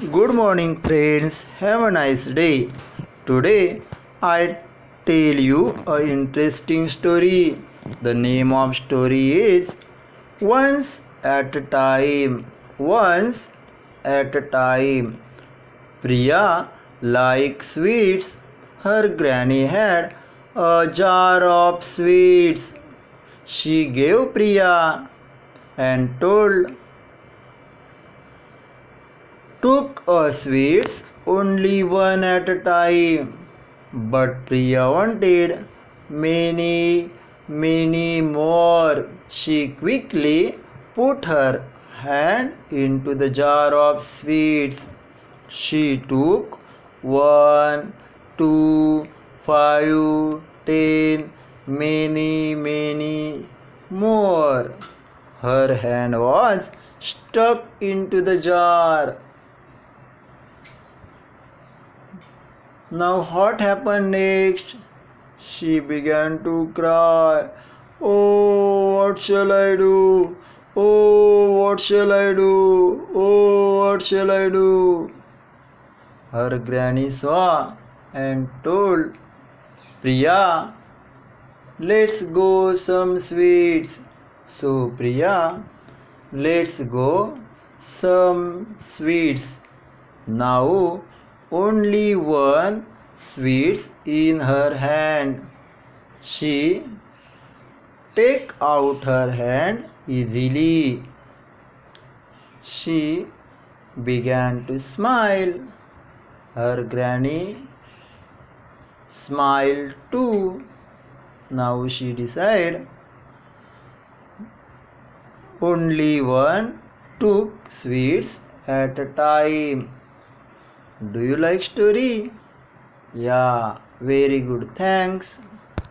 Good morning, friends. Have a nice day. Today I tell you a interesting story. The name of story is Once at a Time. Once at a time. Priya likes sweets. Her granny had a jar of sweets. She gave Priya and told took a sweets only one at a time. But Priya wanted many, many more. She quickly put her hand into the jar of sweets. She took one, two, five, ten, many, many more. Her hand was stuck into the jar. Now, what happened next? She began to cry. Oh, what shall I do? Oh, what shall I do? Oh, what shall I do? Her granny saw and told Priya, let's go some sweets. So Priya, let's go some sweets. Now only one sweets in her hand. She take out her hand easily. She began to smile. Her granny smiled too. Now she decided only one took sweets at a time. Do you like story? Yeah, very good. Thanks.